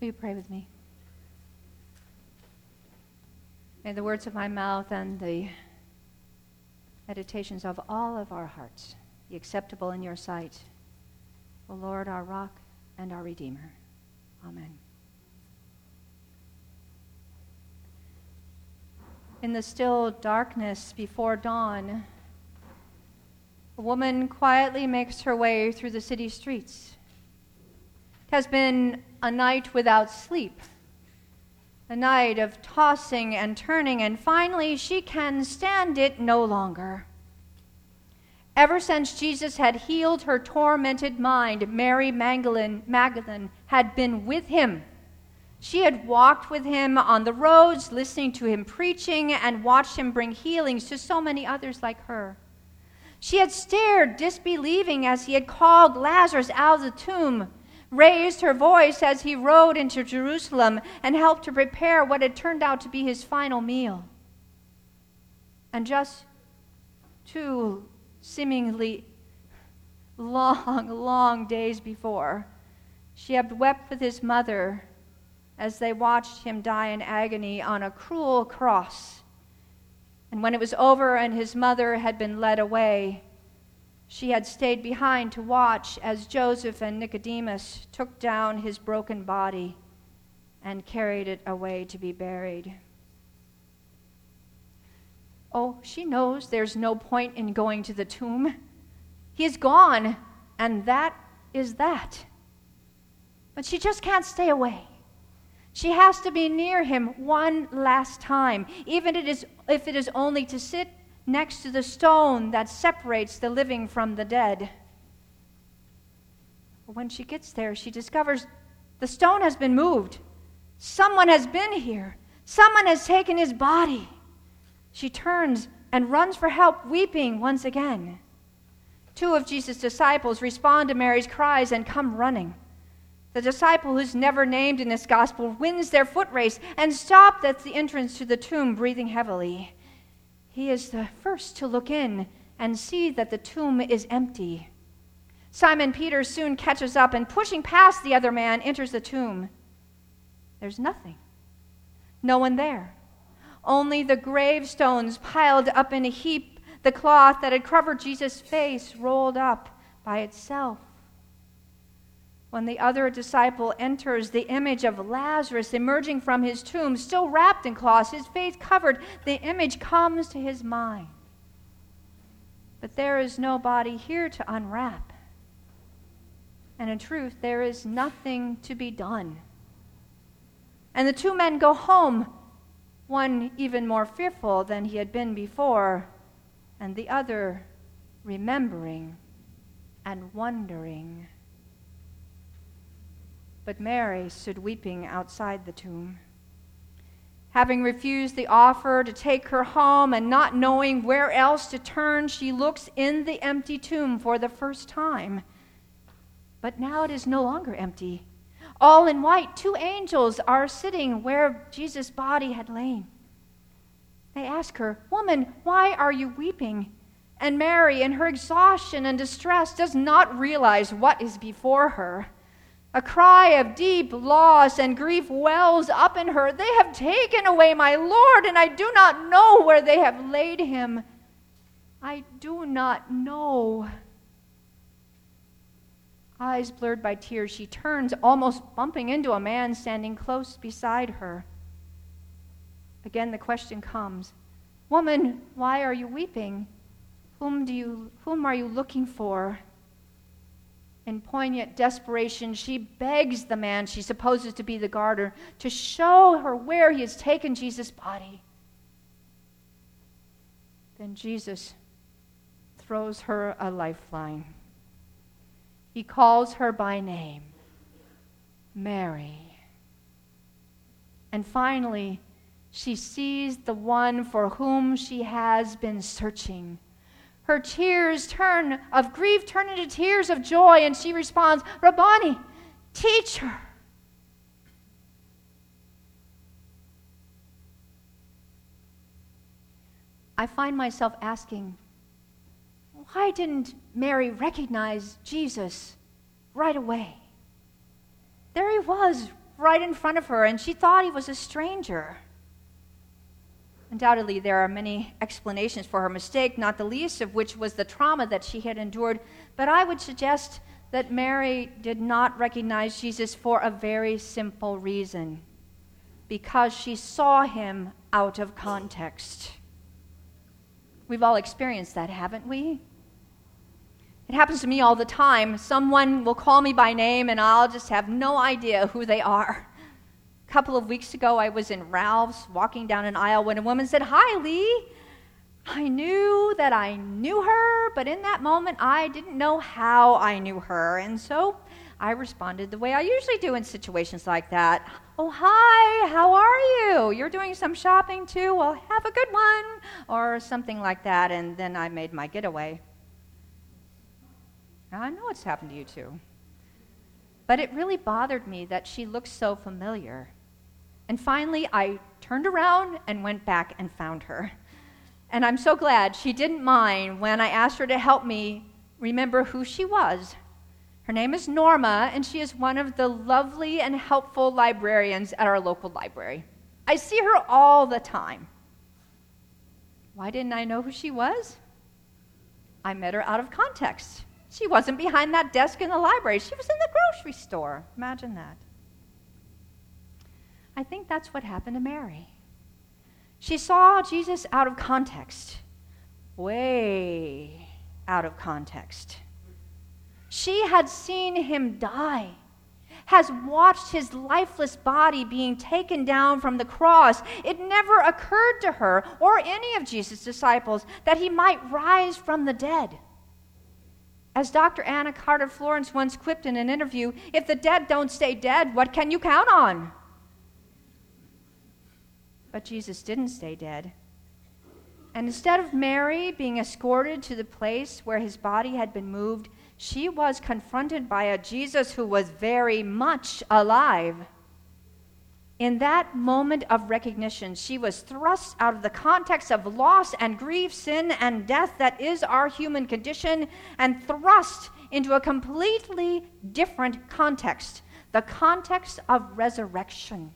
Will you pray with me? May the words of my mouth and the meditations of all of our hearts be acceptable in your sight, O Lord, our rock and our Redeemer. Amen. In the still darkness before dawn, a woman quietly makes her way through the city streets. Has been a night without sleep, a night of tossing and turning, and finally she can stand it no longer. Ever since Jesus had healed her tormented mind, Mary Magdalene, Magdalene had been with him. She had walked with him on the roads, listening to him preaching, and watched him bring healings to so many others like her. She had stared, disbelieving, as he had called Lazarus out of the tomb, raised her voice as he rode into Jerusalem, and helped to prepare what had turned out to be his final meal. And just two seemingly long, long days before, she had wept with his mother as they watched him die in agony on a cruel cross and when it was over and his mother had been led away, she had stayed behind to watch as Joseph and Nicodemus took down his broken body and carried it away to be buried. Oh, she knows there's no point in going to the tomb. He is gone, and that is that. But she just can't stay away. She has to be near him one last time, even it is, if it is only to sit next to the stone that separates the living from the dead. When she gets there, she discovers the stone has been moved. Someone has been here. Someone has taken his body. She turns and runs for help, weeping once again. Two of Jesus' disciples respond to Mary's cries and come running. The disciple who's never named in this gospel wins their foot race and stopped at the entrance to the tomb, breathing heavily. He is the first to look in and see that the tomb is empty. Simon Peter soon catches up and, pushing past the other man, enters the tomb. There's nothing, no one there. Only the gravestones piled up in a heap, the cloth that had covered Jesus' face rolled up by itself. When the other disciple enters, the image of Lazarus emerging from his tomb, still wrapped in cloths, his face covered, the image comes to his mind. But there is no body here to unwrap. And in truth, there is nothing to be done. And the two men go home, one even more fearful than he had been before, and the other remembering and wondering. But Mary stood weeping outside the tomb. Having refused the offer to take her home and not knowing where else to turn, she looks in the empty tomb for the first time. But now it is no longer empty. All in white, two angels are sitting where Jesus' body had lain. They ask her, Woman, why are you weeping? And Mary, in her exhaustion and distress, does not realize what is before her. A cry of deep loss and grief wells up in her. They have taken away my Lord, and I do not know where they have laid him. I do not know. Eyes blurred by tears, she turns, almost bumping into a man standing close beside her. Again, the question comes Woman, why are you weeping? Whom, do you, whom are you looking for? In poignant desperation, she begs the man she supposes to be the gardener to show her where he has taken Jesus' body. Then Jesus throws her a lifeline. He calls her by name, Mary. And finally, she sees the one for whom she has been searching her tears turn of grief turn into tears of joy, and she responds, Rabboni, teacher. I find myself asking, why didn't Mary recognize Jesus right away? There he was, right in front of her, and she thought he was a stranger. Undoubtedly, there are many explanations for her mistake, not the least of which was the trauma that she had endured. But I would suggest that Mary did not recognize Jesus for a very simple reason because she saw him out of context. We've all experienced that, haven't we? It happens to me all the time. Someone will call me by name, and I'll just have no idea who they are. A couple of weeks ago, I was in Ralph's walking down an aisle when a woman said, Hi, Lee. I knew that I knew her, but in that moment, I didn't know how I knew her. And so I responded the way I usually do in situations like that. Oh, hi, how are you? You're doing some shopping too? Well, have a good one. Or something like that. And then I made my getaway. I know it's happened to you too. But it really bothered me that she looked so familiar. And finally, I turned around and went back and found her. And I'm so glad she didn't mind when I asked her to help me remember who she was. Her name is Norma, and she is one of the lovely and helpful librarians at our local library. I see her all the time. Why didn't I know who she was? I met her out of context. She wasn't behind that desk in the library, she was in the grocery store. Imagine that. I think that's what happened to Mary. She saw Jesus out of context, way out of context. She had seen him die, has watched his lifeless body being taken down from the cross. It never occurred to her or any of Jesus' disciples that he might rise from the dead. As Dr. Anna Carter Florence once quipped in an interview, if the dead don't stay dead, what can you count on? But Jesus didn't stay dead. And instead of Mary being escorted to the place where his body had been moved, she was confronted by a Jesus who was very much alive. In that moment of recognition, she was thrust out of the context of loss and grief, sin and death that is our human condition, and thrust into a completely different context the context of resurrection.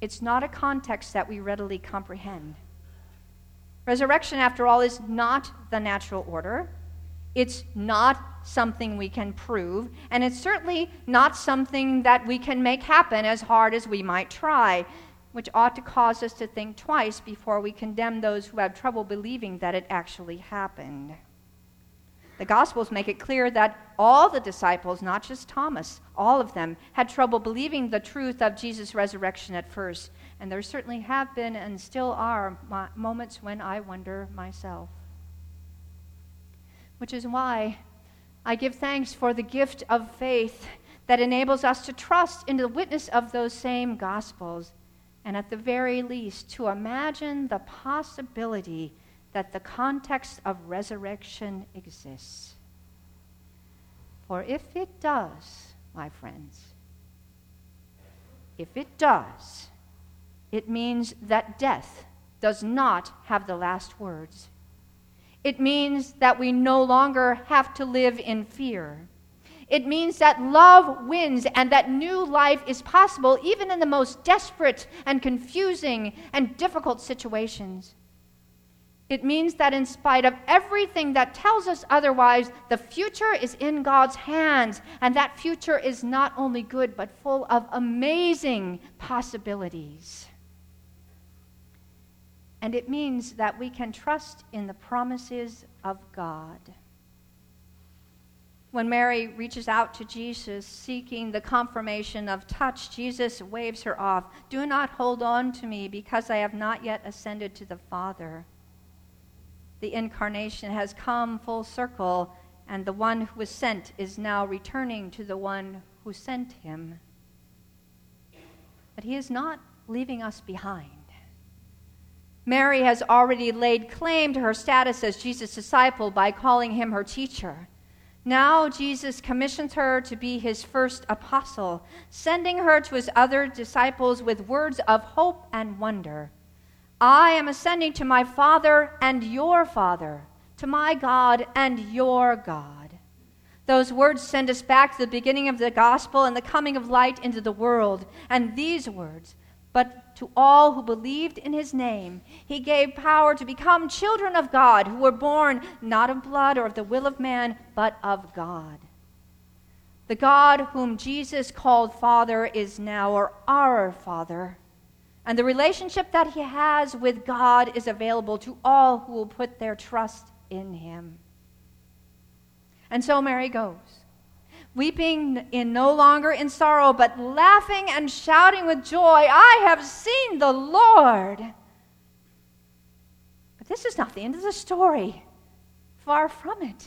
It's not a context that we readily comprehend. Resurrection, after all, is not the natural order. It's not something we can prove, and it's certainly not something that we can make happen as hard as we might try, which ought to cause us to think twice before we condemn those who have trouble believing that it actually happened. The Gospels make it clear that all the disciples, not just Thomas, all of them, had trouble believing the truth of Jesus' resurrection at first. And there certainly have been and still are moments when I wonder myself which is why I give thanks for the gift of faith that enables us to trust in the witness of those same gospels, and at the very least, to imagine the possibility that the context of resurrection exists. For if it does, my friends, if it does, it means that death does not have the last words. It means that we no longer have to live in fear. It means that love wins and that new life is possible even in the most desperate and confusing and difficult situations. It means that in spite of everything that tells us otherwise, the future is in God's hands, and that future is not only good, but full of amazing possibilities. And it means that we can trust in the promises of God. When Mary reaches out to Jesus seeking the confirmation of touch, Jesus waves her off. Do not hold on to me because I have not yet ascended to the Father. The incarnation has come full circle, and the one who was sent is now returning to the one who sent him. But he is not leaving us behind. Mary has already laid claim to her status as Jesus' disciple by calling him her teacher. Now Jesus commissions her to be his first apostle, sending her to his other disciples with words of hope and wonder. I am ascending to my Father and your Father, to my God and your God. Those words send us back to the beginning of the gospel and the coming of light into the world. And these words, but to all who believed in his name, he gave power to become children of God, who were born not of blood or of the will of man, but of God. The God whom Jesus called Father is now our Father. And the relationship that he has with God is available to all who will put their trust in him. And so Mary goes, weeping in no longer in sorrow, but laughing and shouting with joy, I have seen the Lord. But this is not the end of the story. Far from it.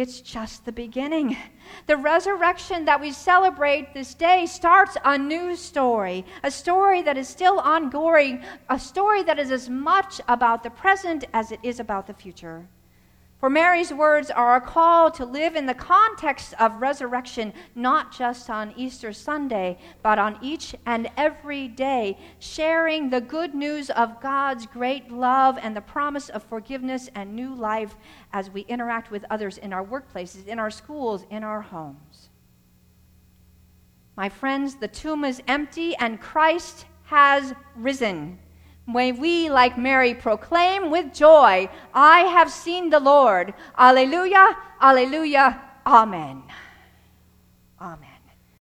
It's just the beginning. The resurrection that we celebrate this day starts a new story, a story that is still ongoing, a story that is as much about the present as it is about the future. For Mary's words are a call to live in the context of resurrection, not just on Easter Sunday, but on each and every day, sharing the good news of God's great love and the promise of forgiveness and new life as we interact with others in our workplaces, in our schools, in our homes. My friends, the tomb is empty and Christ has risen. May we, like Mary, proclaim with joy, I have seen the Lord. Alleluia, alleluia, amen. Amen.